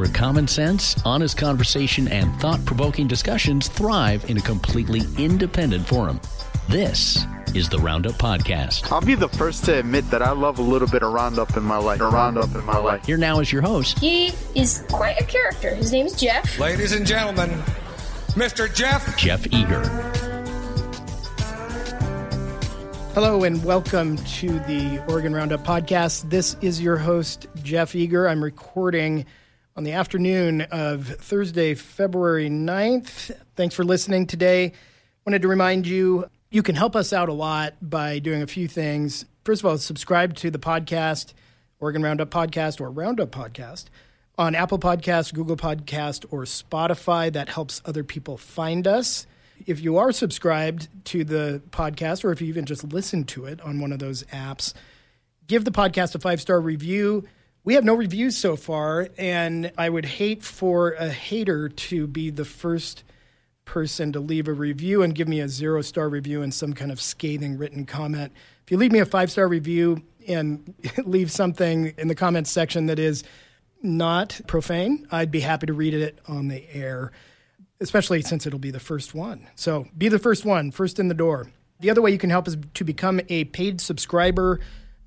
where common sense, honest conversation, and thought provoking discussions thrive in a completely independent forum. This is the Roundup Podcast. I'll be the first to admit that I love a little bit of Roundup in my life. A Roundup in my life. Here now is your host. He is quite a character. His name is Jeff. Ladies and gentlemen, Mr. Jeff. Jeff Eager. Hello and welcome to the Oregon Roundup podcast. This is your host, Jeff Eager. I'm recording on the afternoon of Thursday, February 9th. Thanks for listening today. Wanted to remind you you can help us out a lot by doing a few things. First of all, subscribe to the podcast, Oregon Roundup Podcast or Roundup Podcast on Apple Podcast, Google Podcast, or Spotify. That helps other people find us. If you are subscribed to the podcast, or if you even just listen to it on one of those apps, give the podcast a five star review. We have no reviews so far, and I would hate for a hater to be the first person to leave a review and give me a zero star review and some kind of scathing written comment. If you leave me a five star review and leave something in the comments section that is not profane, I'd be happy to read it on the air, especially since it'll be the first one. So be the first one, first in the door. The other way you can help is to become a paid subscriber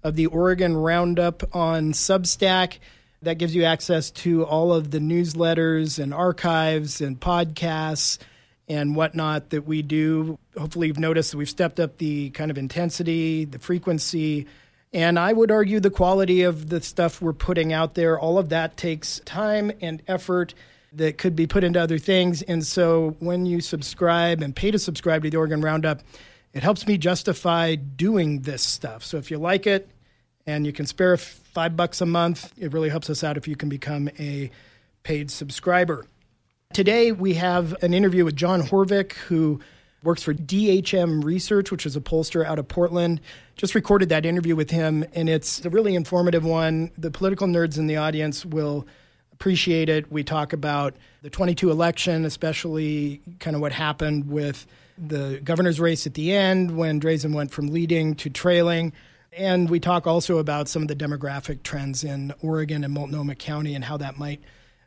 of the Oregon Roundup on Substack. That gives you access to all of the newsletters and archives and podcasts and whatnot that we do. Hopefully, you've noticed that we've stepped up the kind of intensity, the frequency, and I would argue the quality of the stuff we're putting out there. All of that takes time and effort that could be put into other things. And so, when you subscribe and pay to subscribe to the Oregon Roundup, it helps me justify doing this stuff. So, if you like it and you can spare five bucks a month, it really helps us out if you can become a paid subscriber. Today, we have an interview with John Horvick, who works for DHM Research, which is a pollster out of Portland. Just recorded that interview with him, and it's a really informative one. The political nerds in the audience will appreciate it. We talk about the 22 election, especially kind of what happened with the governor's race at the end when Drazan went from leading to trailing. And we talk also about some of the demographic trends in Oregon and Multnomah County and how that might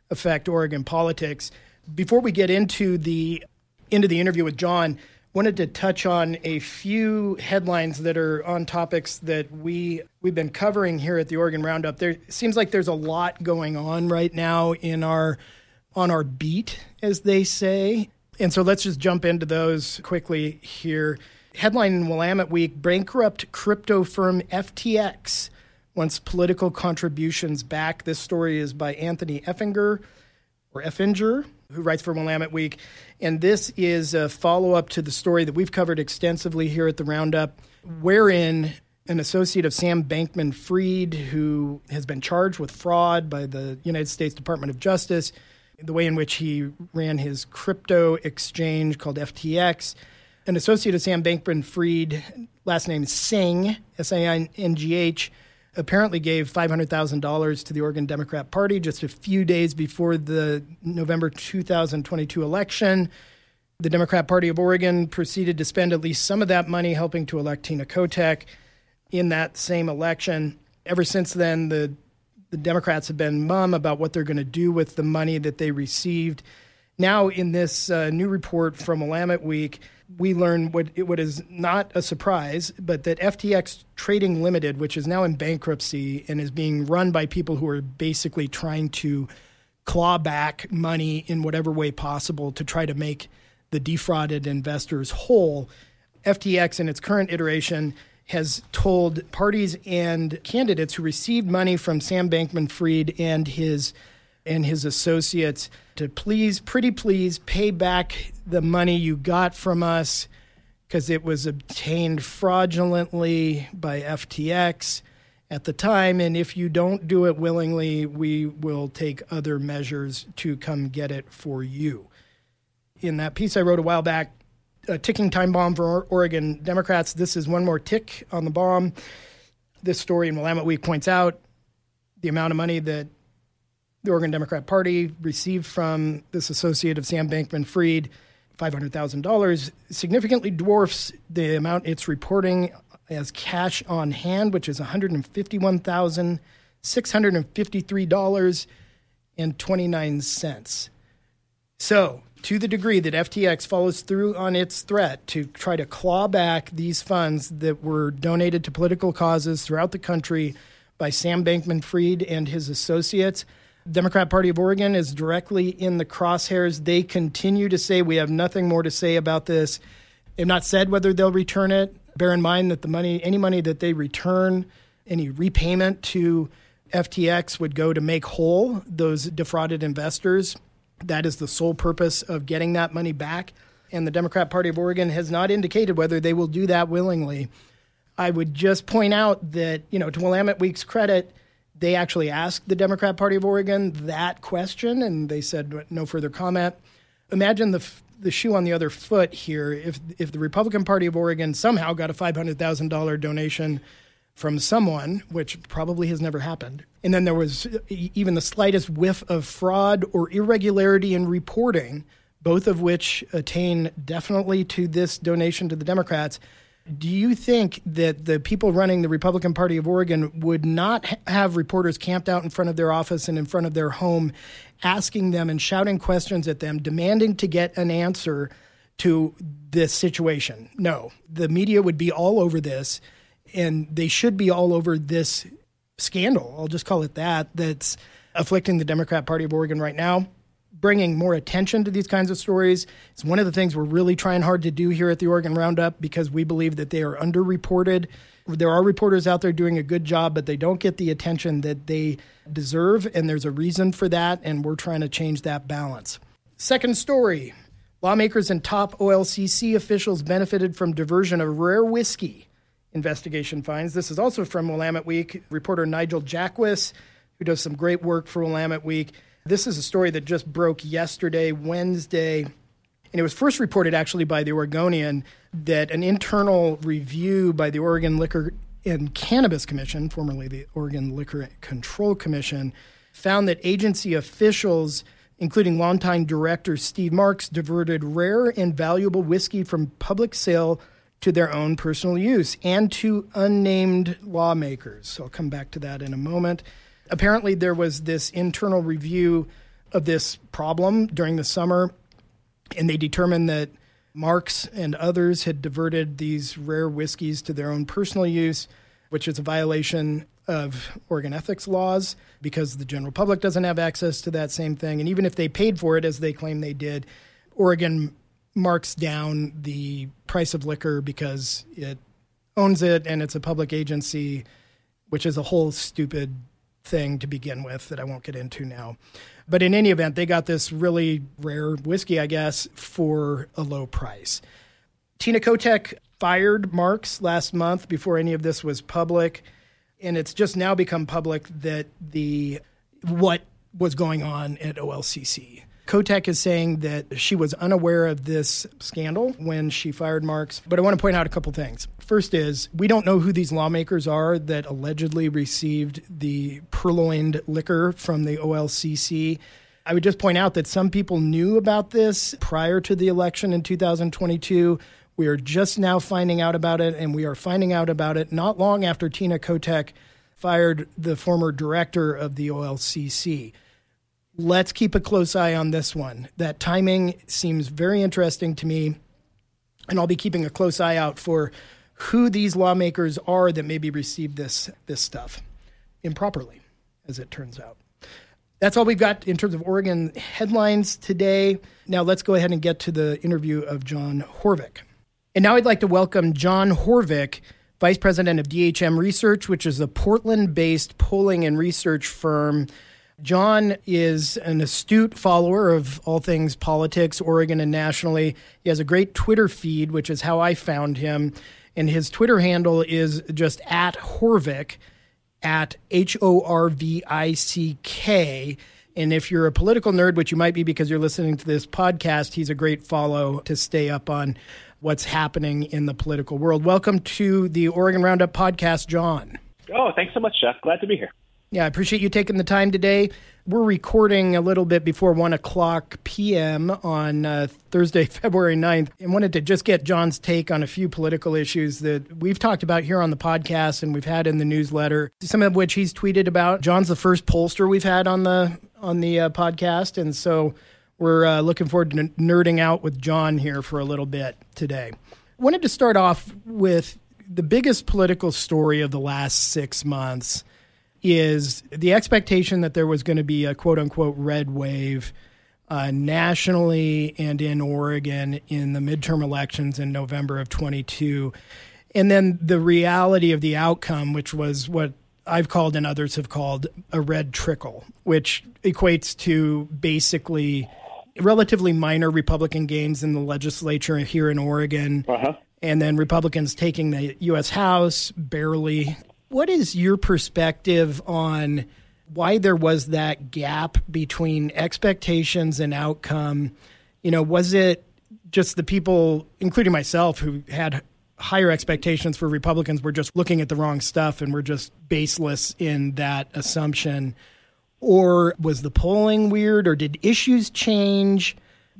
affect Oregon politics before we get into the into the interview with John, wanted to touch on a few headlines that are on topics that we we've been covering here at the Oregon Roundup. There seems like there's a lot going on right now in our on our beat, as they say. And so let's just jump into those quickly here. Headline in Willamette Week Bankrupt crypto firm FTX wants political contributions back. This story is by Anthony Effinger or Effinger who writes for Willamette Week. And this is a follow up to the story that we've covered extensively here at the Roundup, wherein an associate of Sam Bankman Fried, who has been charged with fraud by the United States Department of Justice, the way in which he ran his crypto exchange called FTX. An associate of Sam Bankman Fried, last name Singh, S A I N G H, apparently gave $500,000 to the Oregon Democrat Party just a few days before the November 2022 election. The Democrat Party of Oregon proceeded to spend at least some of that money helping to elect Tina Kotek in that same election. Ever since then, the the Democrats have been mum about what they're going to do with the money that they received. Now, in this uh, new report from Willamette Week, we learn what what is not a surprise, but that FTX Trading Limited, which is now in bankruptcy and is being run by people who are basically trying to claw back money in whatever way possible to try to make the defrauded investors whole. FTX in its current iteration has told parties and candidates who received money from Sam Bankman Fried and his and his associates to please, pretty please, pay back the money you got from us because it was obtained fraudulently by FTX at the time. And if you don't do it willingly, we will take other measures to come get it for you. In that piece I wrote a while back, a ticking time bomb for Oregon Democrats. This is one more tick on the bomb. This story in Willamette Week points out the amount of money that the Oregon Democrat Party received from this associate of Sam Bankman Fried, $500,000, significantly dwarfs the amount it's reporting as cash on hand, which is $151,653. and 29. So, to the degree that FTX follows through on its threat to try to claw back these funds that were donated to political causes throughout the country by Sam Bankman Fried and his associates, Democrat Party of Oregon is directly in the crosshairs. They continue to say we have nothing more to say about this. They've not said whether they'll return it. Bear in mind that the money, any money that they return, any repayment to FTX would go to make whole those defrauded investors. That is the sole purpose of getting that money back. And the Democrat Party of Oregon has not indicated whether they will do that willingly. I would just point out that, you know, to Willamette Week's credit, they actually asked the Democrat Party of Oregon that question and they said no further comment. Imagine the, the shoe on the other foot here. If, if the Republican Party of Oregon somehow got a $500,000 donation from someone, which probably has never happened. And then there was even the slightest whiff of fraud or irregularity in reporting, both of which attain definitely to this donation to the Democrats. Do you think that the people running the Republican Party of Oregon would not have reporters camped out in front of their office and in front of their home, asking them and shouting questions at them, demanding to get an answer to this situation? No. The media would be all over this and they should be all over this scandal. I'll just call it that. That's afflicting the Democrat Party of Oregon right now. Bringing more attention to these kinds of stories is one of the things we're really trying hard to do here at the Oregon Roundup because we believe that they are underreported. There are reporters out there doing a good job, but they don't get the attention that they deserve, and there's a reason for that, and we're trying to change that balance. Second story lawmakers and top OLCC officials benefited from diversion of rare whiskey investigation finds. This is also from Willamette Week. Reporter Nigel Jaquiss, who does some great work for Willamette Week. This is a story that just broke yesterday, Wednesday, and it was first reported actually by the Oregonian that an internal review by the Oregon Liquor and Cannabis Commission, formerly the Oregon Liquor Control Commission, found that agency officials, including longtime director Steve Marks, diverted rare and valuable whiskey from public sale to their own personal use and to unnamed lawmakers. So I'll come back to that in a moment. Apparently, there was this internal review of this problem during the summer, and they determined that Marks and others had diverted these rare whiskeys to their own personal use, which is a violation of Oregon ethics laws because the general public doesn't have access to that same thing. And even if they paid for it, as they claim they did, Oregon marks down the price of liquor because it owns it and it's a public agency, which is a whole stupid thing to begin with that I won't get into now. But in any event, they got this really rare whiskey, I guess, for a low price. Tina Kotek fired Marks last month before any of this was public, and it's just now become public that the what was going on at OLCC. Kotek is saying that she was unaware of this scandal when she fired Marks. But I want to point out a couple things. First is we don't know who these lawmakers are that allegedly received the purloined liquor from the OLCC. I would just point out that some people knew about this prior to the election in 2022. We are just now finding out about it, and we are finding out about it not long after Tina Kotek fired the former director of the OLCC let's keep a close eye on this one. That timing seems very interesting to me, and I'll be keeping a close eye out for who these lawmakers are that maybe received this this stuff improperly, as it turns out. That's all we've got in terms of Oregon headlines today. Now let's go ahead and get to the interview of John Horvick. And now I'd like to welcome John Horvick, Vice President of DHM Research, which is a Portland based polling and research firm John is an astute follower of all things politics, Oregon and nationally. He has a great Twitter feed, which is how I found him. And his Twitter handle is just at Horvick, at H O R V I C K. And if you're a political nerd, which you might be because you're listening to this podcast, he's a great follow to stay up on what's happening in the political world. Welcome to the Oregon Roundup podcast, John. Oh, thanks so much, Jeff. Glad to be here. Yeah, I appreciate you taking the time today. We're recording a little bit before 1 o'clock p.m. on uh, Thursday, February 9th, and wanted to just get John's take on a few political issues that we've talked about here on the podcast and we've had in the newsletter, some of which he's tweeted about. John's the first pollster we've had on the on the uh, podcast, and so we're uh, looking forward to nerding out with John here for a little bit today. Wanted to start off with the biggest political story of the last six months is the expectation that there was going to be a quote unquote red wave uh, nationally and in Oregon in the midterm elections in November of 22. And then the reality of the outcome, which was what I've called and others have called a red trickle, which equates to basically relatively minor Republican gains in the legislature here in Oregon. Uh-huh. And then Republicans taking the U.S. House barely. What is your perspective on why there was that gap between expectations and outcome? You know, was it just the people, including myself, who had higher expectations for Republicans were just looking at the wrong stuff and were just baseless in that assumption? Or was the polling weird or did issues change?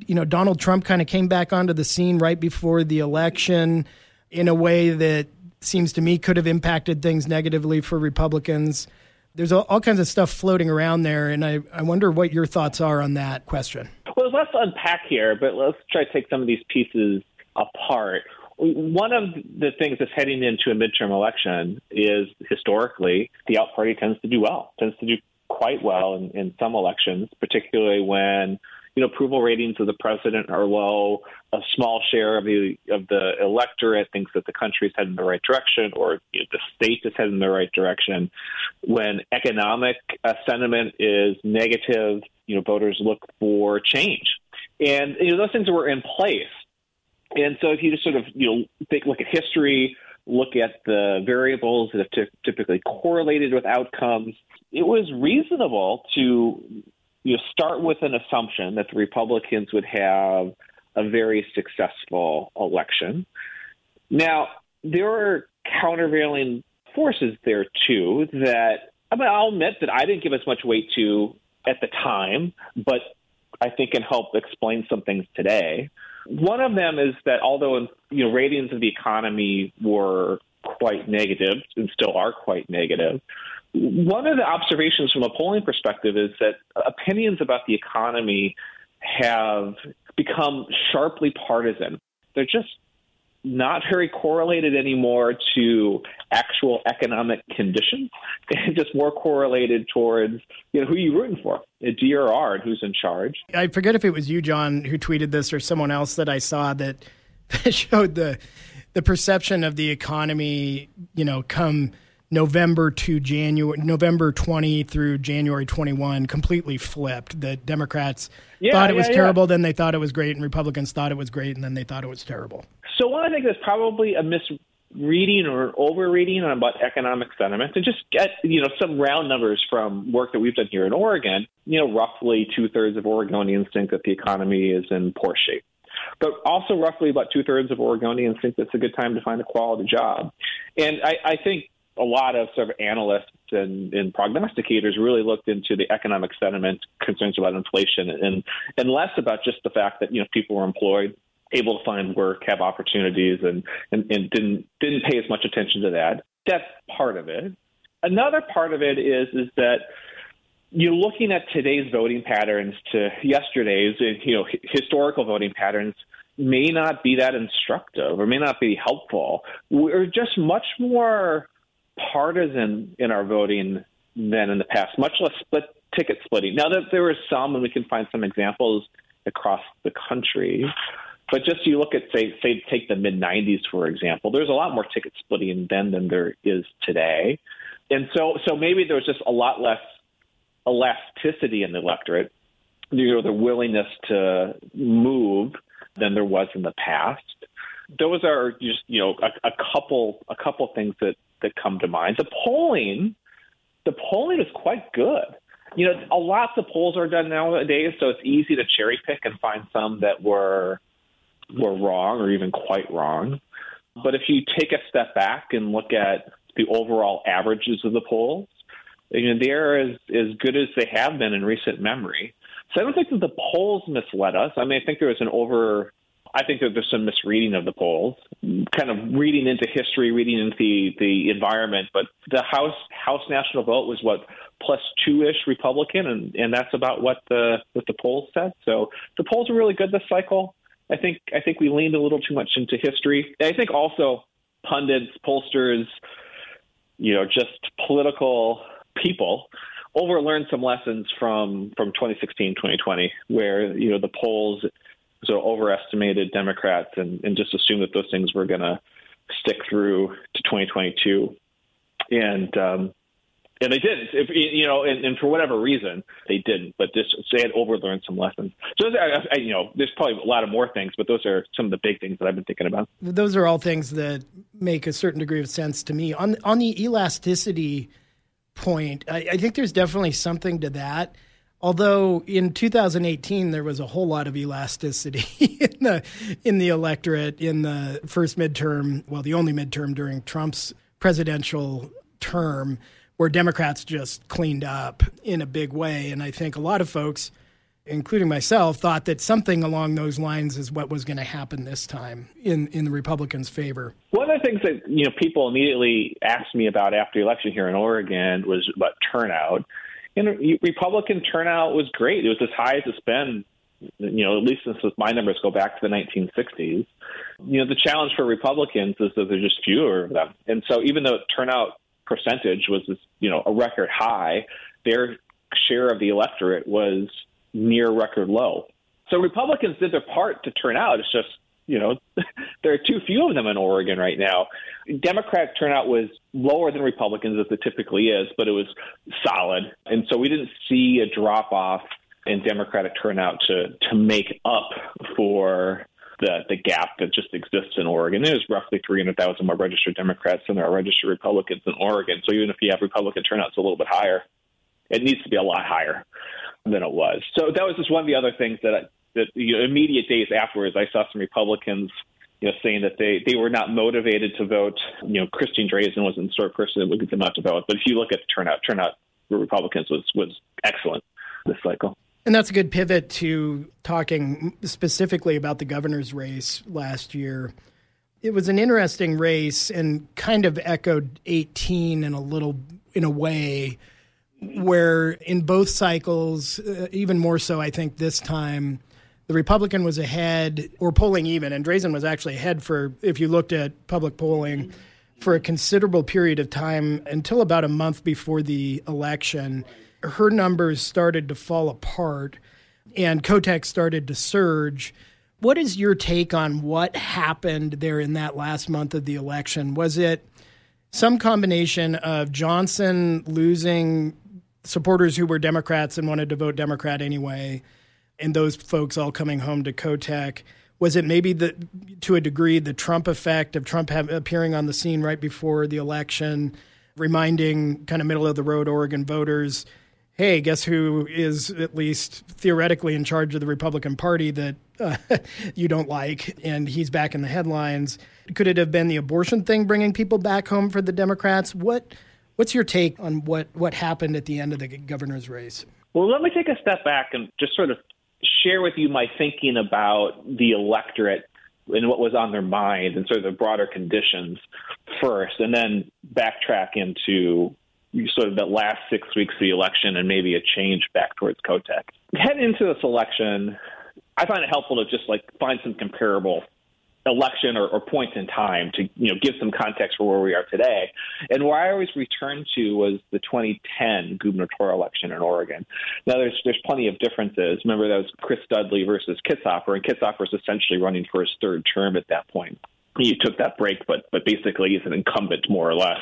You know, Donald Trump kind of came back onto the scene right before the election in a way that seems to me could have impacted things negatively for Republicans. There's all kinds of stuff floating around there, and I, I wonder what your thoughts are on that question. Well, let's unpack here, but let's try to take some of these pieces apart. One of the things that's heading into a midterm election is historically the out party tends to do well, tends to do quite well in, in some elections, particularly when you know approval ratings of the president are low. A small share of the of the electorate thinks that the country is heading in the right direction, or you know, the state is heading in the right direction. When economic uh, sentiment is negative, you know voters look for change, and you know those things were in place. And so, if you just sort of you know think look at history, look at the variables that have t- typically correlated with outcomes, it was reasonable to you start with an assumption that the Republicans would have a very successful election. Now, there are countervailing forces there too that I mean, I'll admit that I didn't give as much weight to at the time, but I think can help explain some things today. One of them is that although you know ratings of the economy were quite negative and still are quite negative, one of the observations from a polling perspective is that opinions about the economy have become sharply partisan. They're just not very correlated anymore to actual economic conditions, just more correlated towards you know who you rooting for, uh, a DRR, and who's in charge. I forget if it was you, John, who tweeted this, or someone else that I saw that, that showed the the perception of the economy, you know, come November to January, November 20 through January 21, completely flipped. The Democrats yeah, thought it was yeah, terrible, yeah. then they thought it was great, and Republicans thought it was great, and then they thought it was terrible. So, one, I think that's probably a misreading or overreading on about economic sentiment, and just get you know some round numbers from work that we've done here in Oregon. You know, roughly two thirds of Oregonians think that the economy is in poor shape but also roughly about two thirds of Oregonians think it's a good time to find a quality job. And I, I think a lot of sort of analysts and, and, prognosticators really looked into the economic sentiment, concerns about inflation, and and less about just the fact that you know people were employed, able to find work, have opportunities, and and, and didn't didn't pay as much attention to that. That's part of it. Another part of it is is that you're looking at today's voting patterns to yesterday's, you know, historical voting patterns may not be that instructive or may not be helpful. We're just much more partisan in our voting than in the past, much less split ticket splitting. Now that there is some, and we can find some examples across the country, but just you look at say say take the mid '90s for example, there's a lot more ticket splitting then than there is today, and so so maybe there's just a lot less elasticity in the electorate, you know, the willingness to move than there was in the past. Those are just you know a, a couple a couple things that that come to mind. The polling, the polling is quite good. You know, a lot of polls are done nowadays, so it's easy to cherry pick and find some that were were wrong or even quite wrong. But if you take a step back and look at the overall averages of the polls, you know, they're as, as good as they have been in recent memory. So I don't think that the polls misled us. I mean, I think there was an over I think that there's some misreading of the polls, kind of reading into history, reading into the, the environment. But the House House national vote was what plus two ish Republican, and, and that's about what the what the polls said. So the polls were really good this cycle. I think I think we leaned a little too much into history. I think also pundits, pollsters, you know, just political people overlearned some lessons from from 2016, 2020, where you know the polls of overestimated Democrats and, and just assumed that those things were going to stick through to 2022, and um, and they didn't. If, you know, and, and, for whatever reason, they didn't. But this, they had overlearned some lessons. So, I, I, you know, there's probably a lot of more things, but those are some of the big things that I've been thinking about. Those are all things that make a certain degree of sense to me. On on the elasticity point, I, I think there's definitely something to that. Although in 2018 there was a whole lot of elasticity in the in the electorate in the first midterm, well, the only midterm during Trump's presidential term, where Democrats just cleaned up in a big way, and I think a lot of folks, including myself, thought that something along those lines is what was going to happen this time in in the Republicans' favor. One of the things that you know people immediately asked me about after the election here in Oregon was about turnout and Republican turnout was great. It was as high as it's been, you know, at least since my numbers go back to the 1960s. You know, the challenge for Republicans is that there's just fewer of them, and so even though turnout percentage was, you know, a record high, their share of the electorate was near record low. So Republicans did their part to turn out. It's just you know, there are too few of them in Oregon right now. Democratic turnout was lower than Republicans, as it typically is, but it was solid. And so we didn't see a drop off in Democratic turnout to, to make up for the, the gap that just exists in Oregon. There's roughly 300,000 more registered Democrats than there are registered Republicans in Oregon. So even if you have Republican turnout, it's a little bit higher. It needs to be a lot higher than it was. So that was just one of the other things that that you know, immediate days afterwards, I saw some Republicans you know, saying that they, they were not motivated to vote. You know, Christine Drazan wasn't the sort of person that would get them out to vote. But if you look at the turnout, turnout for Republicans was was excellent this cycle. And that's a good pivot to talking specifically about the governor's race last year. It was an interesting race and kind of echoed 18 in a little in a way where in both cycles, uh, even more so I think this time the Republican was ahead or polling even, and Drazan was actually ahead for, if you looked at public polling, for a considerable period of time until about a month before the election. Her numbers started to fall apart and Kotek started to surge. What is your take on what happened there in that last month of the election? Was it some combination of Johnson losing supporters who were Democrats and wanted to vote Democrat anyway? And those folks all coming home to Kotek? Was it maybe the to a degree the Trump effect of Trump have, appearing on the scene right before the election, reminding kind of middle of the road Oregon voters, hey, guess who is at least theoretically in charge of the Republican Party that uh, you don't like, and he's back in the headlines. Could it have been the abortion thing bringing people back home for the Democrats? What What's your take on what, what happened at the end of the governor's race? Well, let me take a step back and just sort of share with you my thinking about the electorate and what was on their mind and sort of the broader conditions first, and then backtrack into sort of the last six weeks of the election and maybe a change back towards Kotek. Heading into this election, I find it helpful to just like find some comparable election or, or point in time to you know give some context for where we are today. And where I always return to was the 2010 gubernatorial election in Oregon. Now there's there's plenty of differences. Remember that was Chris Dudley versus Kitzhaber, and Kitzhaber was essentially running for his third term at that point he took that break, but but basically he's an incumbent more or less.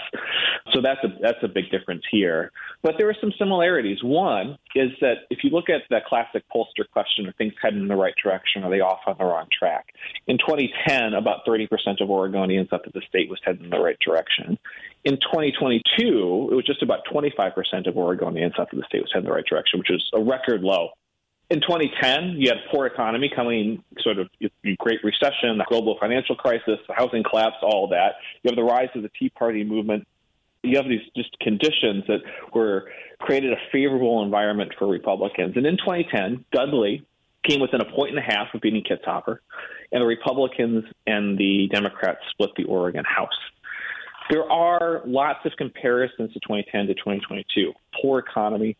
So that's a that's a big difference here. But there are some similarities. One is that if you look at the classic pollster question, are things heading in the right direction? Are they off on the wrong track? In 2010, about 30% of Oregonians thought that the state was heading in the right direction. In 2022, it was just about 25% of Oregonians thought that the state was heading in the right direction, which is a record low in 2010, you had poor economy coming, sort of Great Recession, the global financial crisis, the housing collapse, all that. You have the rise of the Tea Party movement. You have these just conditions that were created a favorable environment for Republicans. And in 2010, Dudley came within a point and a half of beating Kitzhaber, and the Republicans and the Democrats split the Oregon House. There are lots of comparisons to 2010 to 2022. Poor economy,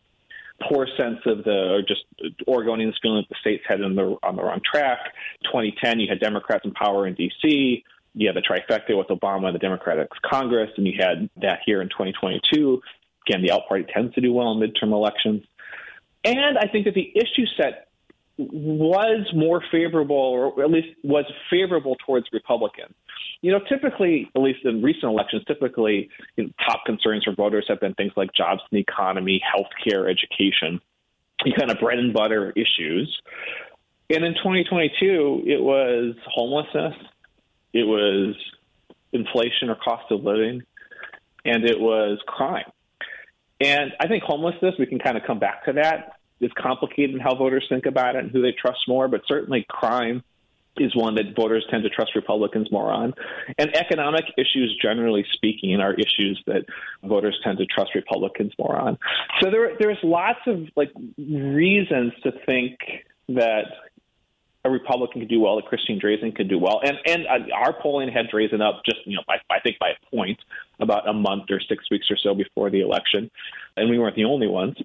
poor sense of the, or just Oregonians feeling that the state's headed on the, on the wrong track. 2010, you had Democrats in power in D.C., you had the trifecta with Obama and the Democratic Congress, and you had that here in 2022. Again, the Out Party tends to do well in midterm elections. And I think that the issue set was more favorable, or at least was favorable towards Republicans. You know, typically, at least in recent elections, typically you know, top concerns for voters have been things like jobs and the economy, healthcare, education, kind of bread and butter issues. And in 2022, it was homelessness, it was inflation or cost of living, and it was crime. And I think homelessness, we can kind of come back to that is complicated in how voters think about it and who they trust more, but certainly crime is one that voters tend to trust Republicans more on. And economic issues, generally speaking, are issues that voters tend to trust Republicans more on. So there, there's lots of like reasons to think that a Republican could do well, that Christine Drazan could do well, and and uh, our polling had Drazan up just you know by, I think by a point about a month or six weeks or so before the election, and we weren't the only ones.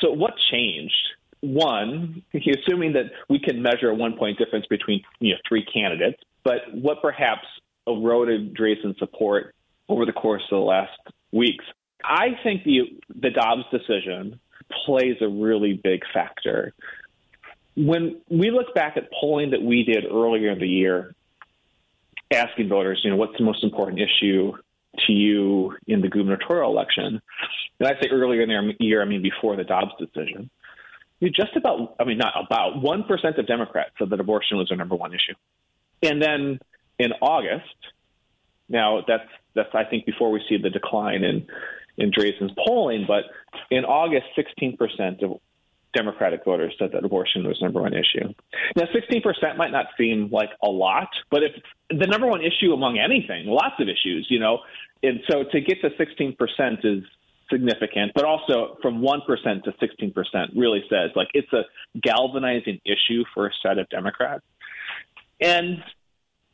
So what changed? One, assuming that we can measure a one point difference between you know three candidates, but what perhaps eroded Drazan's support over the course of the last weeks? I think the the Dobbs decision plays a really big factor. When we look back at polling that we did earlier in the year, asking voters, you know, what's the most important issue to you in the gubernatorial election, and I say earlier in the year, I mean before the Dobbs decision, just about, I mean, not about, 1% of Democrats said that abortion was their number one issue. And then in August, now that's, that's I think, before we see the decline in, in Drazan's polling, but in August, 16% of Democratic voters said that abortion was number one issue. Now, 16% might not seem like a lot, but if the number one issue among anything, lots of issues, you know, and so to get to 16% is significant, but also from 1% to 16% really says like it's a galvanizing issue for a set of Democrats. And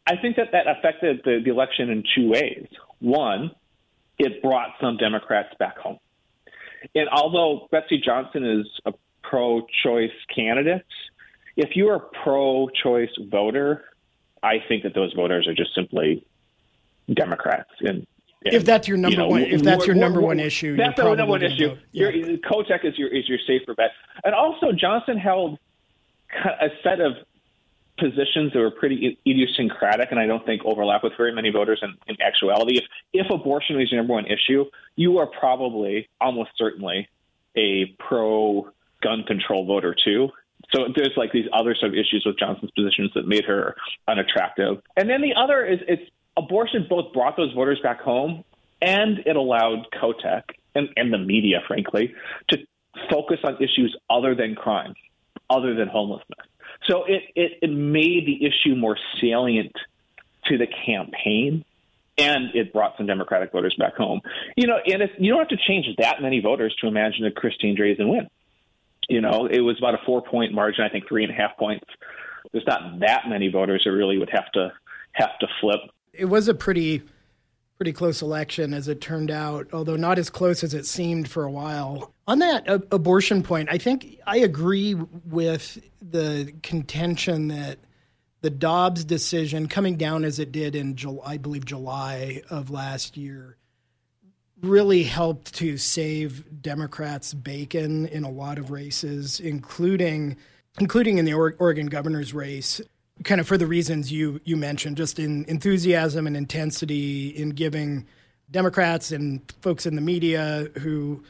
I think that that affected the, the election in two ways. One, it brought some Democrats back home. And although Betsy Johnson is a pro choice candidate, if you're a pro choice voter, I think that those voters are just simply Democrats. And and, if that's your number you know, one, if that's your number one issue, that's the number one issue. Yeah. Kotek is your is your safer bet, and also Johnson held a set of positions that were pretty idiosyncratic, and I don't think overlap with very many voters. In, in actuality, if if abortion is your number one issue, you are probably almost certainly a pro gun control voter too. So there's like these other sort of issues with Johnson's positions that made her unattractive. And then the other is it's abortion both brought those voters back home and it allowed Kotek and, and the media, frankly, to focus on issues other than crime, other than homelessness. So it, it, it made the issue more salient to the campaign and it brought some Democratic voters back home. You know, and if, you don't have to change that many voters to imagine that Christine Drazan win. You know, it was about a four point margin, I think three and a half points. There's not that many voters that really would have to have to flip it was a pretty pretty close election as it turned out, although not as close as it seemed for a while. On that uh, abortion point, I think I agree with the contention that the Dobbs decision coming down as it did in July, I believe July of last year really helped to save Democrats bacon in a lot of races, including including in the Oregon governor's race kind of for the reasons you you mentioned, just in enthusiasm and intensity in giving Democrats and folks in the media who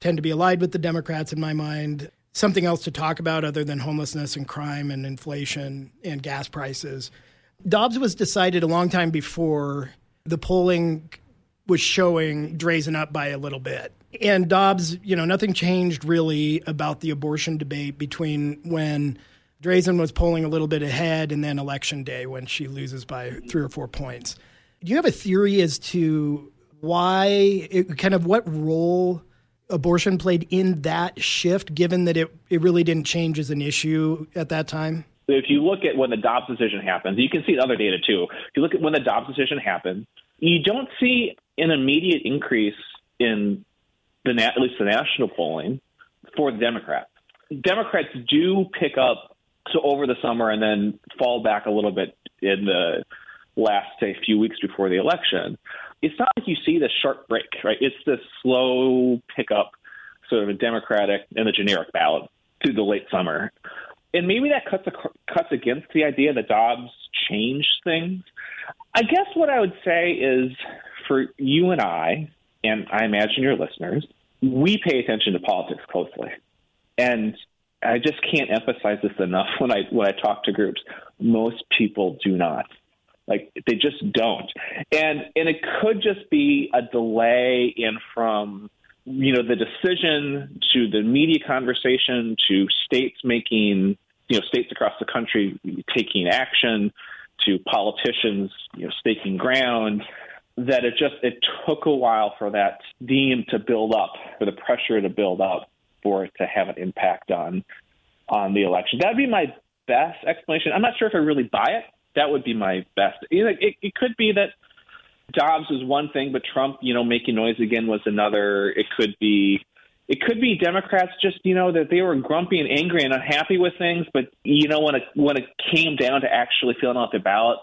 tend to be allied with the Democrats, in my mind, something else to talk about other than homelessness and crime and inflation and gas prices. Dobbs was decided a long time before the polling was showing Drazan up by a little bit. And Dobbs, you know, nothing changed really about the abortion debate between when Drazan was polling a little bit ahead, and then election day when she loses by three or four points. Do you have a theory as to why, it, kind of what role abortion played in that shift, given that it, it really didn't change as an issue at that time? If you look at when the Dobbs decision happens, you can see other data too. If you look at when the Dobbs decision happens, you don't see an immediate increase in the at least the national polling for the Democrats. Democrats do pick up so over the summer and then fall back a little bit in the last say few weeks before the election. It's not like you see this sharp break, right? It's this slow pickup, sort of a Democratic and a generic ballot through the late summer, and maybe that cuts cuts against the idea that Dobbs changed things. I guess what I would say is for you and I, and I imagine your listeners, we pay attention to politics closely. And I just can't emphasize this enough when I when I talk to groups. Most people do not. Like they just don't. And and it could just be a delay in from you know the decision to the media conversation to states making you know states across the country taking action to politicians you know staking ground that it just it took a while for that steam to build up for the pressure to build up for it to have an impact on on the election. That'd be my best explanation. I'm not sure if I really buy it. That would be my best. You know, it, it could be that Dobbs was one thing, but Trump, you know, making noise again was another. It could be it could be Democrats just you know that they were grumpy and angry and unhappy with things, but you know when it when it came down to actually filling out the ballot,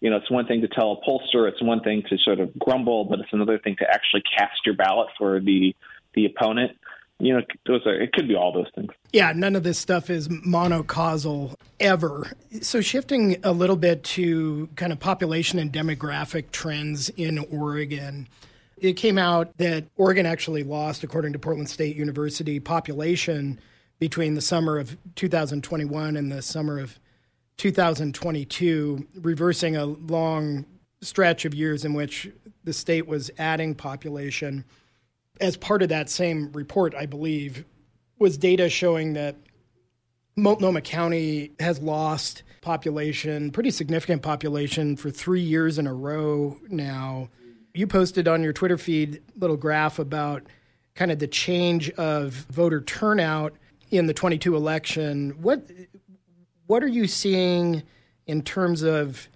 you know it's one thing to tell a pollster, it's one thing to sort of grumble, but it's another thing to actually cast your ballot for the the opponent you know, those are, it could be all those things. Yeah, none of this stuff is monocausal ever. So, shifting a little bit to kind of population and demographic trends in Oregon, it came out that Oregon actually lost, according to Portland State University, population between the summer of 2021 and the summer of 2022, reversing a long stretch of years in which the state was adding population as part of that same report, I believe, was data showing that Multnomah County has lost population, pretty significant population, for three years in a row now. You posted on your Twitter feed little graph about kind of the change of voter turnout in the 22 election. What what are you seeing in terms of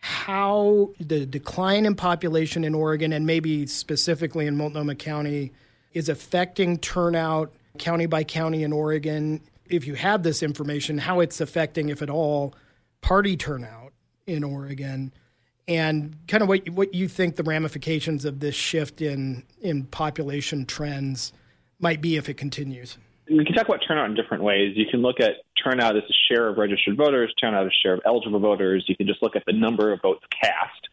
how the decline in population in Oregon and maybe specifically in Multnomah County is affecting turnout county by county in Oregon. If you have this information, how it's affecting, if at all, party turnout in Oregon, and kind of what what you think the ramifications of this shift in in population trends might be if it continues. We can talk about turnout in different ways. You can look at turnout as a share of registered voters, turnout as a share of eligible voters. You can just look at the number of votes cast.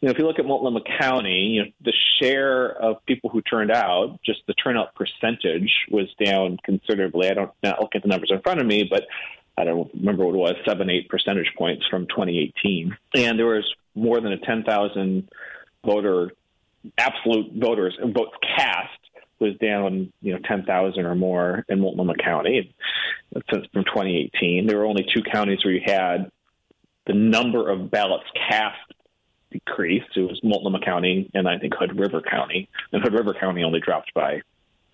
You know, if you look at Multnomah County, you know, the share of people who turned out, just the turnout percentage was down considerably. I don't not look at the numbers in front of me, but I don't remember what it was, seven, eight percentage points from 2018. And there was more than a 10,000 voter, absolute voters, votes cast was down, you know, 10,000 or more in Multnomah County since from 2018. There were only two counties where you had the number of ballots cast decreased. It was Multnomah County and I think Hood River County. And Hood River County only dropped by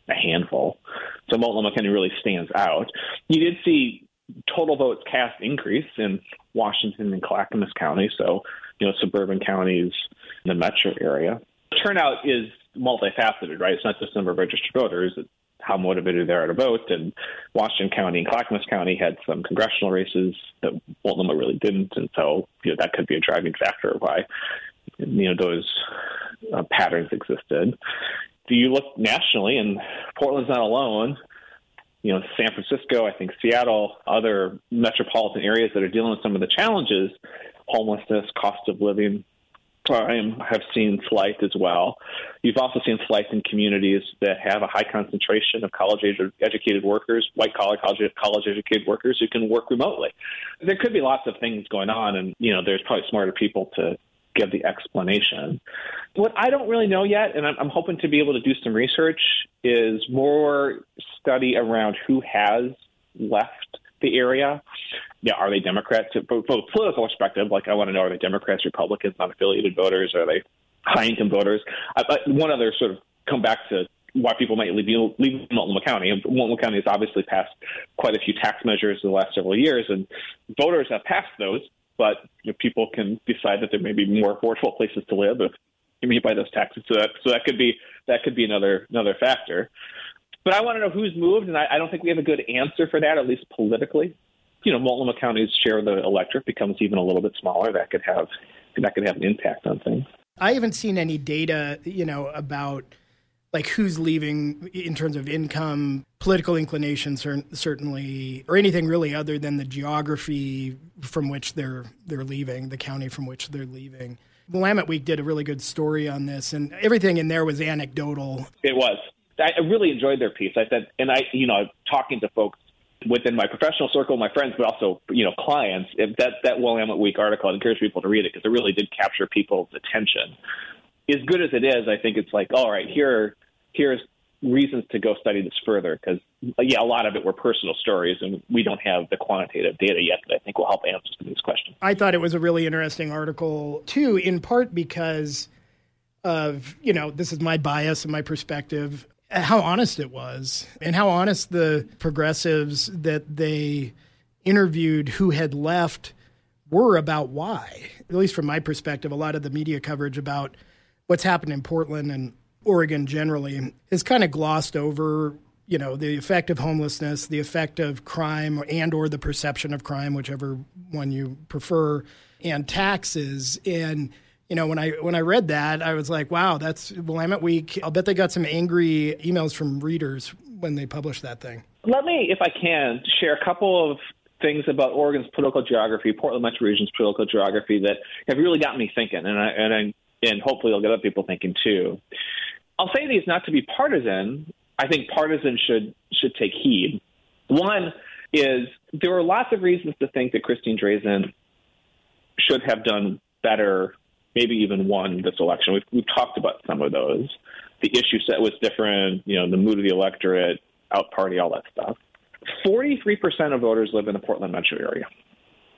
a handful. So Multnomah County really stands out. You did see total votes cast increase in Washington and Clackamas County, so you know suburban counties in the metro area. Turnout is multifaceted, right? It's not just the number of registered voters; it's how motivated they are to vote. And Washington County and Clackamas County had some congressional races that Multnomah really didn't, and so you know that could be a driving factor of why you know those uh, patterns existed. Do you look nationally, and Portland's not alone. You know, San Francisco, I think Seattle, other metropolitan areas that are dealing with some of the challenges, homelessness, cost of living, crime have seen flight as well. You've also seen flight in communities that have a high concentration of college educated workers, white collar college educated workers who can work remotely. There could be lots of things going on, and you know, there's probably smarter people to give the explanation. What I don't really know yet, and I'm, hoping to be able to do some research, is more study around who has left the area yeah, are they Democrats? From a political perspective, like I want to know are they Democrats, Republicans, non-affiliated voters? Are they high-income voters? I, I, one other sort of come back to why people might leave, leave Multnomah County. Multnomah County has obviously passed quite a few tax measures in the last several years, and voters have passed those. But you know, people can decide that there may be more affordable places to live if you by those taxes. So that so that could be that could be another another factor. But I want to know who's moved, and I, I don't think we have a good answer for that, at least politically. You know, Multnomah County's share of the electorate becomes even a little bit smaller. That could have that could have an impact on things. I haven't seen any data, you know, about like who's leaving in terms of income, political inclination, certainly, or anything really other than the geography from which they're they're leaving, the county from which they're leaving. Willamette Week did a really good story on this, and everything in there was anecdotal. It was. I really enjoyed their piece. I said, and I, you know, talking to folks within my professional circle, my friends, but also you know clients. If that that Willamette Week article, I encourage people to read it because it really did capture people's attention. As good as it is, I think it's like, all right, here here's reasons to go study this further because yeah, a lot of it were personal stories, and we don't have the quantitative data yet that I think will help answer some of these questions. I thought it was a really interesting article too, in part because of you know this is my bias and my perspective Uh, how honest it was and how honest the progressives that they interviewed who had left were about why. At least from my perspective, a lot of the media coverage about what's happened in Portland and Oregon generally has kind of glossed over you know the effect of homelessness the effect of crime and or the perception of crime whichever one you prefer and taxes and you know, when I when I read that, I was like, wow, that's Willamette Week. I'll bet they got some angry emails from readers when they published that thing. Let me, if I can, share a couple of things about Oregon's political geography, Portland Metro Region's political geography that have really got me thinking, and I, and I, and hopefully it'll get other people thinking too. I'll say these not to be partisan. I think partisans should should take heed. One is there are lots of reasons to think that Christine Drazan should have done better maybe even won this election. We've, we've talked about some of those. The issue set was different, you know, the mood of the electorate, out party, all that stuff. 43% of voters live in the Portland metro area,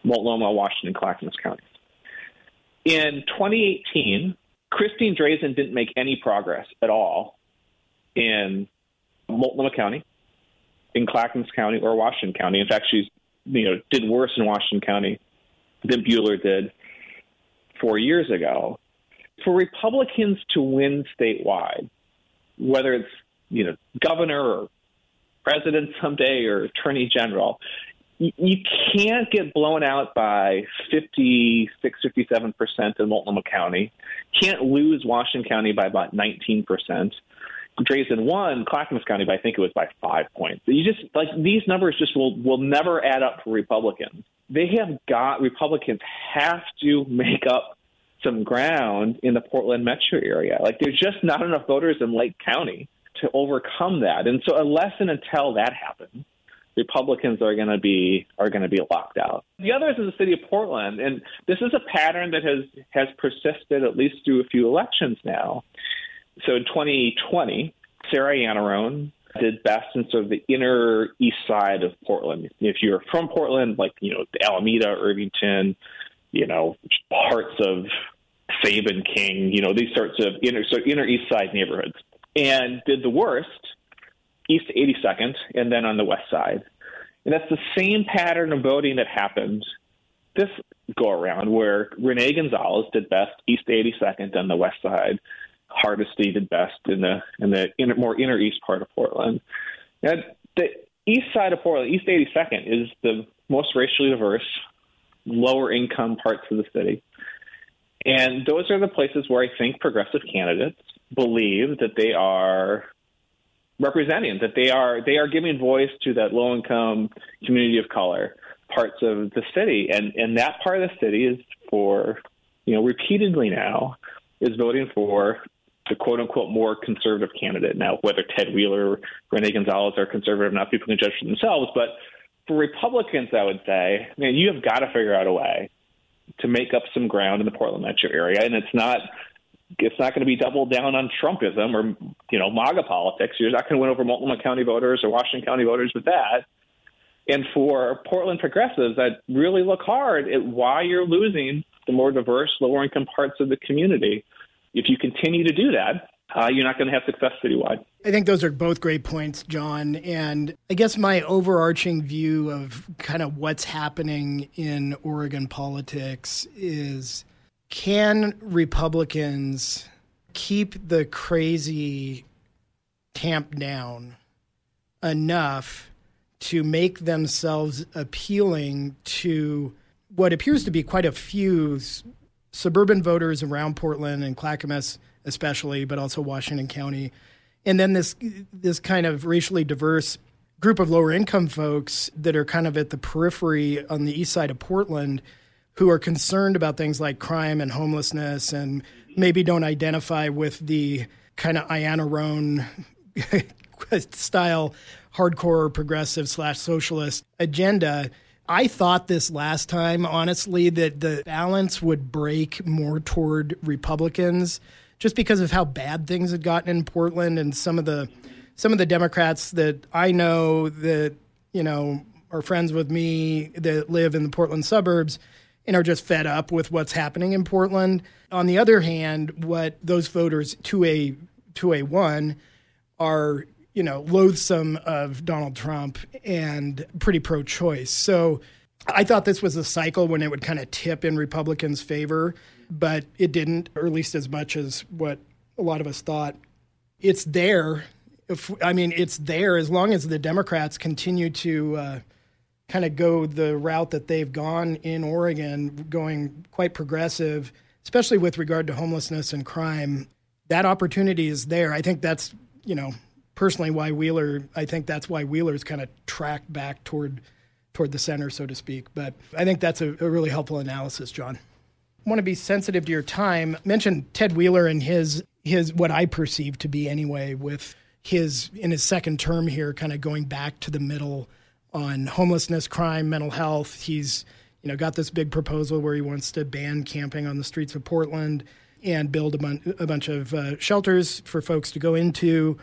Multnomah, Washington, Clackamas counties. In 2018, Christine Drazan didn't make any progress at all in Multnomah County, in Clackamas County, or Washington County. In fact, she's you know did worse in Washington County than Buehler did four years ago, for Republicans to win statewide, whether it's you know governor or president someday or attorney general, you, can't get blown out by 56, 57 percent in Multnomah County. Can't lose Washington County by about 19 percent. Drazan won Clackamas County by I think it was by five points. You just like these numbers just will will never add up for Republicans. They have got Republicans have to make up some ground in the Portland metro area. Like there's just not enough voters in Lake County to overcome that. And so unless and until that happens, Republicans are going to be are going to be locked out. The other is in the city of Portland, and this is a pattern that has has persisted at least through a few elections now. So in 2020, Sarah Iannarone did best in sort of the inner east side of Portland. If you're from Portland, like you know Alameda, Irvington, you know parts of Sabin King, you know these sorts of inner so inner east side neighborhoods, and did the worst east 82nd, and then on the west side. And that's the same pattern of voting that happened this go around, where Rene Gonzalez did best east 82nd on the west side. Hardesty did best in the in the inner, more inner east part of Portland. And the east side of Portland, East 82nd, is the most racially diverse, lower income parts of the city. And those are the places where I think progressive candidates believe that they are representing, that they are they are giving voice to that low income community of color parts of the city. And and that part of the city is for you know, repeatedly now is voting for the quote unquote more conservative candidate. Now, whether Ted Wheeler or Rene Gonzalez are conservative enough, people can judge for themselves. But for Republicans, I would say, man, you have got to figure out a way to make up some ground in the Portland metro area, and it's not it's not going to be doubled down on Trumpism or you know MAGA politics. You're not going to win over Multnomah County voters or Washington County voters with that. And for Portland progressives, that really look hard at why you're losing the more diverse, lower income parts of the community if you continue to do that, uh, you're not going to have success citywide. I think those are both great points, John. And I guess my overarching view of kind of what's happening in Oregon politics is can Republicans keep the crazy tamped down enough to make themselves appealing to what appears to be quite a few suburban voters around Portland and Clackamas, especially, but also Washington County, and then this this kind of racially diverse group of lower income folks that are kind of at the periphery on the east side of Portland, who are concerned about things like crime and homelessness, and maybe don't identify with the kind of Iannarone style hardcore progressive slash socialist agenda. I thought this last time, honestly, that the balance would break more toward Republicans just because of how bad things had gotten in Portland and some of the some of the Democrats that I know that, you know, are friends with me that live in the Portland suburbs and are just fed up with what's happening in Portland. On the other hand, what those voters to a to a one are you know, loathsome of Donald Trump and pretty pro choice. So I thought this was a cycle when it would kind of tip in Republicans' favor, but it didn't, or at least as much as what a lot of us thought. It's there. If, I mean, it's there as long as the Democrats continue to uh, kind of go the route that they've gone in Oregon, going quite progressive, especially with regard to homelessness and crime. That opportunity is there. I think that's, you know, personally why Wheeler. I think that's why Wheeler's kind of tracked back toward toward the center, so to speak. But I think that's a, a really helpful analysis, John. I want to be sensitive to your time. Mention Ted Wheeler and his his what I perceive to be anyway with his in his second term here, kind of going back to the middle on homelessness, crime, mental health. He's you know got this big proposal where he wants to ban camping on the streets of Portland and build a, bun- a bunch of uh, shelters for folks to go into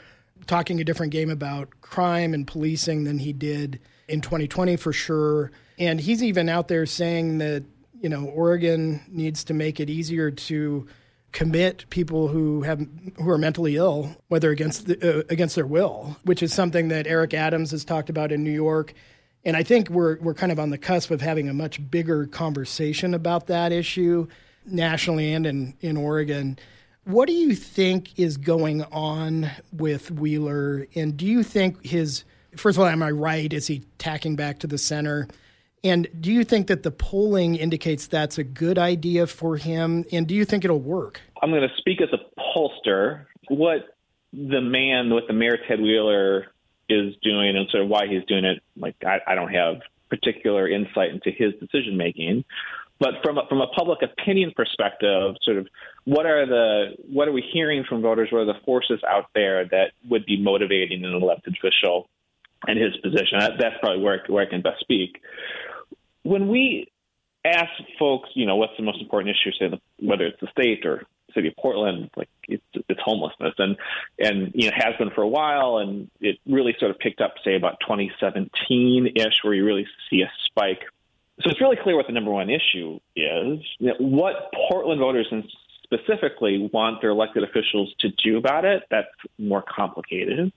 talking a different game about crime and policing than he did in 2020 for sure. And he's even out there saying that, you know, Oregon needs to make it easier to commit people who have who are mentally ill, whether against the, uh, against their will, which is something that Eric Adams has talked about in New York. And I think we're we're kind of on the cusp of having a much bigger conversation about that issue nationally and in, in Oregon. What do you think is going on with Wheeler? And do you think his, first of all, am I right? Is he tacking back to the center? And do you think that the polling indicates that's a good idea for him? And do you think it'll work? I'm going to speak as a pollster. What the man, what the mayor Ted Wheeler is doing, and sort of why he's doing it, like I, I don't have particular insight into his decision making. But from a, from a public opinion perspective, sort of what are the what are we hearing from voters? What are the forces out there that would be motivating an elected official and his position? That, that's probably where where I can best speak. When we ask folks, you know, what's the most important issue, say the, whether it's the state or city of Portland, like it's, it's homelessness, and and you know has been for a while, and it really sort of picked up, say about 2017 ish, where you really see a spike so it's really clear what the number one issue is. You know, what Portland voters specifically want their elected officials to do about it, that's more complicated.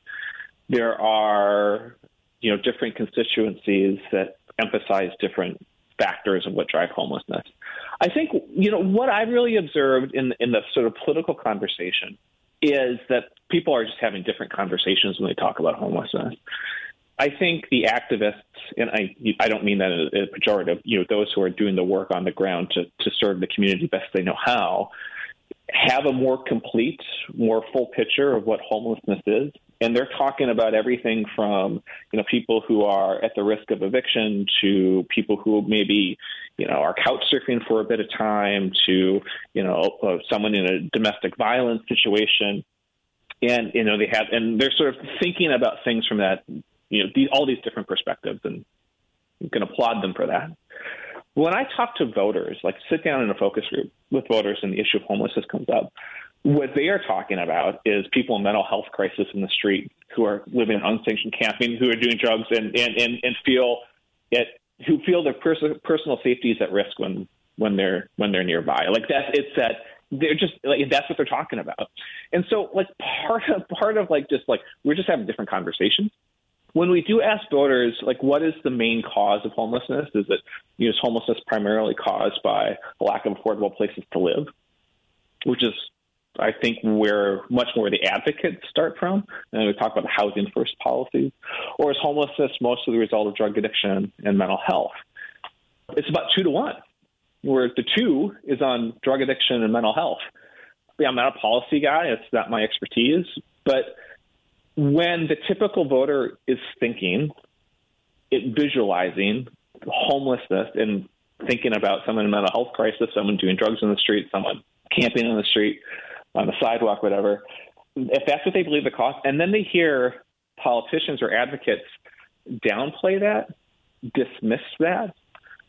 There are, you know, different constituencies that emphasize different factors of what drive homelessness. I think, you know, what I've really observed in in the sort of political conversation is that people are just having different conversations when they talk about homelessness. I think the activists, and I I don't mean that in a pejorative, you know, those who are doing the work on the ground to, to serve the community best they know how, have a more complete, more full picture of what homelessness is. And they're talking about everything from, you know, people who are at the risk of eviction to people who maybe, you know, are couch surfing for a bit of time to, you know, uh, someone in a domestic violence situation and you know they have and they're sort of thinking about things from that you know, all these different perspectives, and you can applaud them for that. When I talk to voters, like sit down in a focus group with voters and the issue of homelessness comes up, what they are talking about is people in mental health crisis in the street who are living in unsanctioned camping, who are doing drugs and, and, and, and feel it, who feel their pers- personal safety is at risk when, when they're, when they're nearby. Like that, it's that they're just like that's what they're talking about. And so like part of part of like just like we're just having different conversations. When we do ask voters like what is the main cause of homelessness? Is it you know, is homelessness primarily caused by a lack of affordable places to live? Which is I think where much more the advocates start from, and we talk about housing first policies, or is homelessness mostly the result of drug addiction and mental health? It's about two to one where the two is on drug addiction and mental health. Yeah, I'm not a policy guy, it's not my expertise, but when the typical voter is thinking, it visualizing homelessness and thinking about someone in a mental health crisis, someone doing drugs in the street, someone camping in the street, on the sidewalk, whatever, if that's what they believe the cost, and then they hear politicians or advocates downplay that, dismiss that,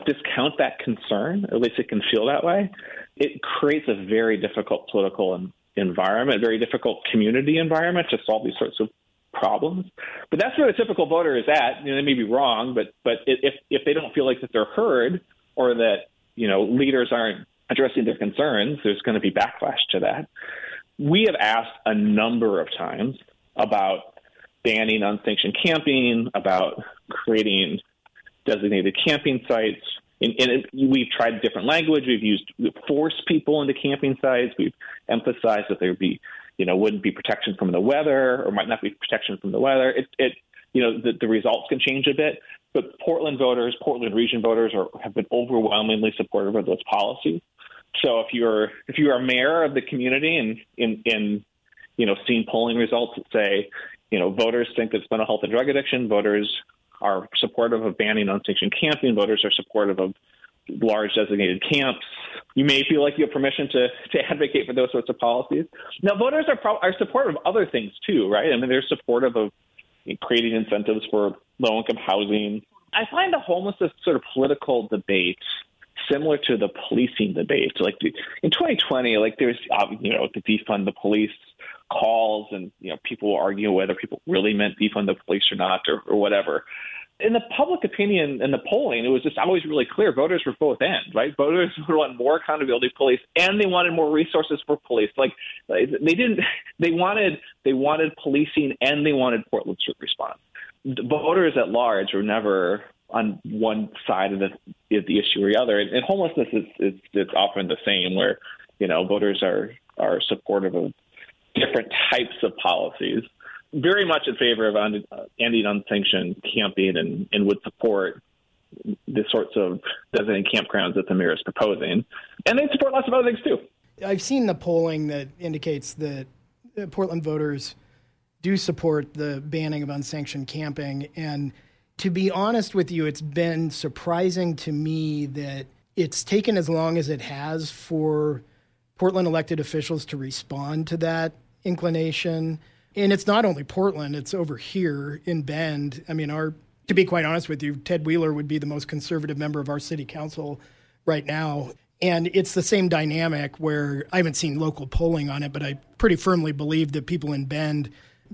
discount that concern, at least it can feel that way, it creates a very difficult political environment, very difficult community environment to solve these sorts of problems. But that's where the typical voter is at. You know, they may be wrong, but but if if they don't feel like that they're heard or that you know leaders aren't addressing their concerns, there's going to be backlash to that. We have asked a number of times about banning unsanctioned camping, about creating designated camping sites. And, and it, we've tried different language. We've used we've people into camping sites. We've emphasized that there be, you know, wouldn't be protection from the weather or might not be protection from the weather. It, it you know, the, the results can change a bit. But Portland voters, Portland region voters, are, have been overwhelmingly supportive of those policies. So if you're if you are mayor of the community and in in you know seen polling results that say you know voters think it's mental health and drug addiction, voters are supportive of banning unsanctioned camping. Voters are supportive of large designated camps. You may feel like you have permission to, to advocate for those sorts of policies. Now, voters are, pro- are supportive of other things too, right? I mean, they're supportive of creating incentives for low income housing. I find the homelessness sort of political debate similar to the policing debate. Like in 2020, like there's uh, you know to defund the police calls, and you know people will argue whether people really meant defund the police or not, or, or whatever. In the public opinion and the polling, it was just always really clear. Voters were both ends, right? Voters would want more accountability for police, and they wanted more resources for police. Like they didn't, they wanted they wanted policing, and they wanted Portland to respond. The voters at large were never on one side of the the issue or the other. And, and homelessness is, is it's often the same, where you know voters are are supportive of different types of policies. Very much in favor of ending uh, unsanctioned camping and, and would support the sorts of designated campgrounds that the mayor is proposing. And they support lots of other things too. I've seen the polling that indicates that Portland voters do support the banning of unsanctioned camping. And to be honest with you, it's been surprising to me that it's taken as long as it has for Portland elected officials to respond to that inclination. And it's not only Portland, it's over here in Bend. I mean, our to be quite honest with you, Ted Wheeler would be the most conservative member of our city council right now. And it's the same dynamic where I haven't seen local polling on it, but I pretty firmly believe that people in Bend,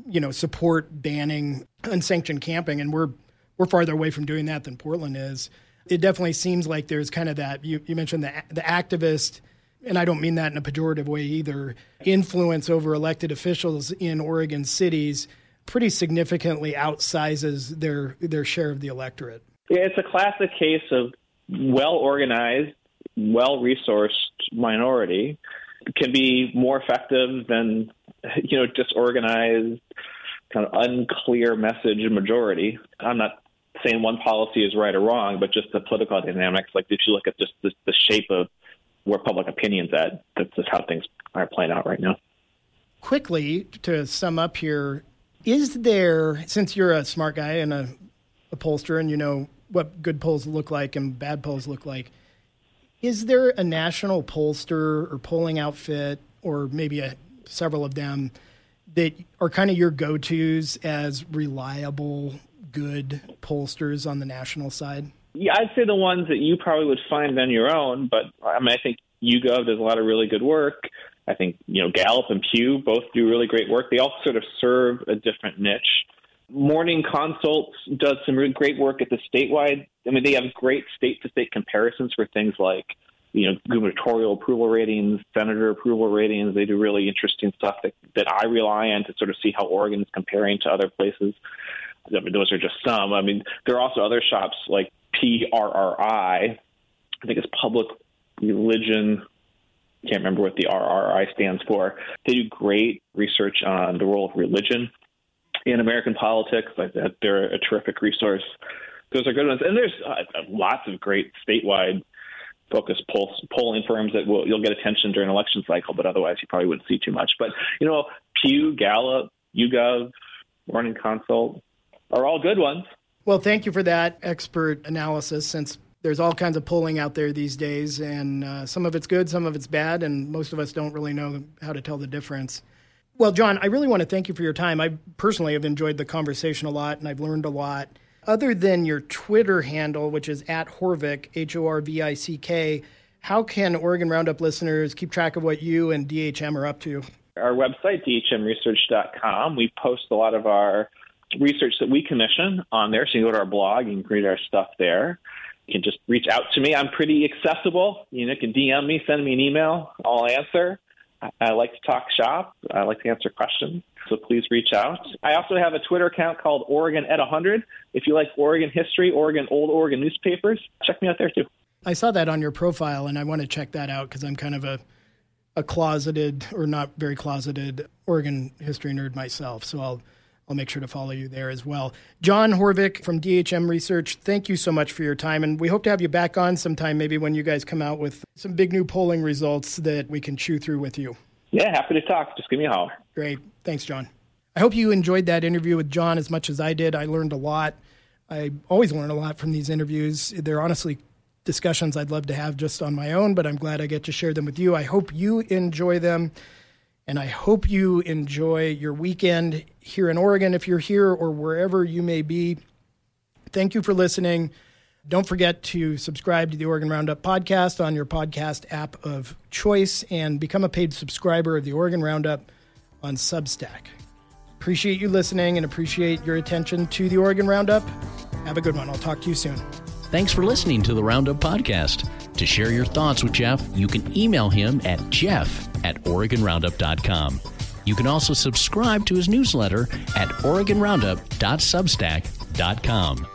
you know, support banning unsanctioned camping. And we're we're farther away from doing that than Portland is. It definitely seems like there's kind of that you, you mentioned the the activist and I don't mean that in a pejorative way either, influence over elected officials in Oregon cities pretty significantly outsizes their their share of the electorate. Yeah, it's a classic case of well organized, well resourced minority can be more effective than you know disorganized, kind of unclear message majority. I'm not saying one policy is right or wrong, but just the political dynamics. Like if you look at just the, the shape of where public opinion's at. That's just how things are playing out right now. Quickly, to sum up here, is there, since you're a smart guy and a, a pollster and you know what good polls look like and bad polls look like, is there a national pollster or polling outfit, or maybe a, several of them, that are kind of your go tos as reliable, good pollsters on the national side? Yeah, I'd say the ones that you probably would find on your own, but I mean, I think YouGov does a lot of really good work. I think you know Gallup and Pew both do really great work. They all sort of serve a different niche. Morning Consults does some really great work at the statewide. I mean, they have great state-to-state comparisons for things like you know, gubernatorial approval ratings, senator approval ratings. They do really interesting stuff that, that I rely on to sort of see how Oregon is comparing to other places. I mean, those are just some. I mean, there are also other shops like PRRI. I think it's Public Religion. Can't remember what the RRI stands for. They do great research on the role of religion in American politics. They're a terrific resource. Those are good ones, and there's uh, lots of great statewide focused poll, polling firms that will you'll get attention during election cycle, but otherwise you probably wouldn't see too much. But you know, Pew, Gallup, YouGov, Morning Consult are all good ones. Well, thank you for that expert analysis. Since there's all kinds of polling out there these days, and uh, some of it's good, some of it's bad, and most of us don't really know how to tell the difference. Well, John, I really want to thank you for your time. I personally have enjoyed the conversation a lot, and I've learned a lot. Other than your Twitter handle, which is at Horvick, H O R V I C K, how can Oregon Roundup listeners keep track of what you and DHM are up to? Our website, dhmresearch.com, we post a lot of our research that we commission on there. So you can go to our blog, you can read our stuff there. You can just reach out to me. I'm pretty accessible. You know, you can DM me, send me an email. I'll answer. I like to talk shop. I like to answer questions. So please reach out. I also have a Twitter account called Oregon at 100. If you like Oregon history, Oregon old Oregon newspapers, check me out there too. I saw that on your profile, and I want to check that out because I'm kind of a a closeted or not very closeted Oregon history nerd myself. So I'll I'll make sure to follow you there as well. John Horvick from DHM Research, thank you so much for your time. And we hope to have you back on sometime, maybe when you guys come out with some big new polling results that we can chew through with you. Yeah, happy to talk. Just give me a holler. Great. Thanks, John. I hope you enjoyed that interview with John as much as I did. I learned a lot. I always learn a lot from these interviews. They're honestly discussions I'd love to have just on my own, but I'm glad I get to share them with you. I hope you enjoy them. And I hope you enjoy your weekend here in Oregon if you're here or wherever you may be. Thank you for listening. Don't forget to subscribe to the Oregon Roundup podcast on your podcast app of choice and become a paid subscriber of the Oregon Roundup on Substack. Appreciate you listening and appreciate your attention to the Oregon Roundup. Have a good one. I'll talk to you soon. Thanks for listening to the Roundup Podcast. To share your thoughts with Jeff, you can email him at jeff at OregonRoundup.com. You can also subscribe to his newsletter at OregonRoundup.substack.com.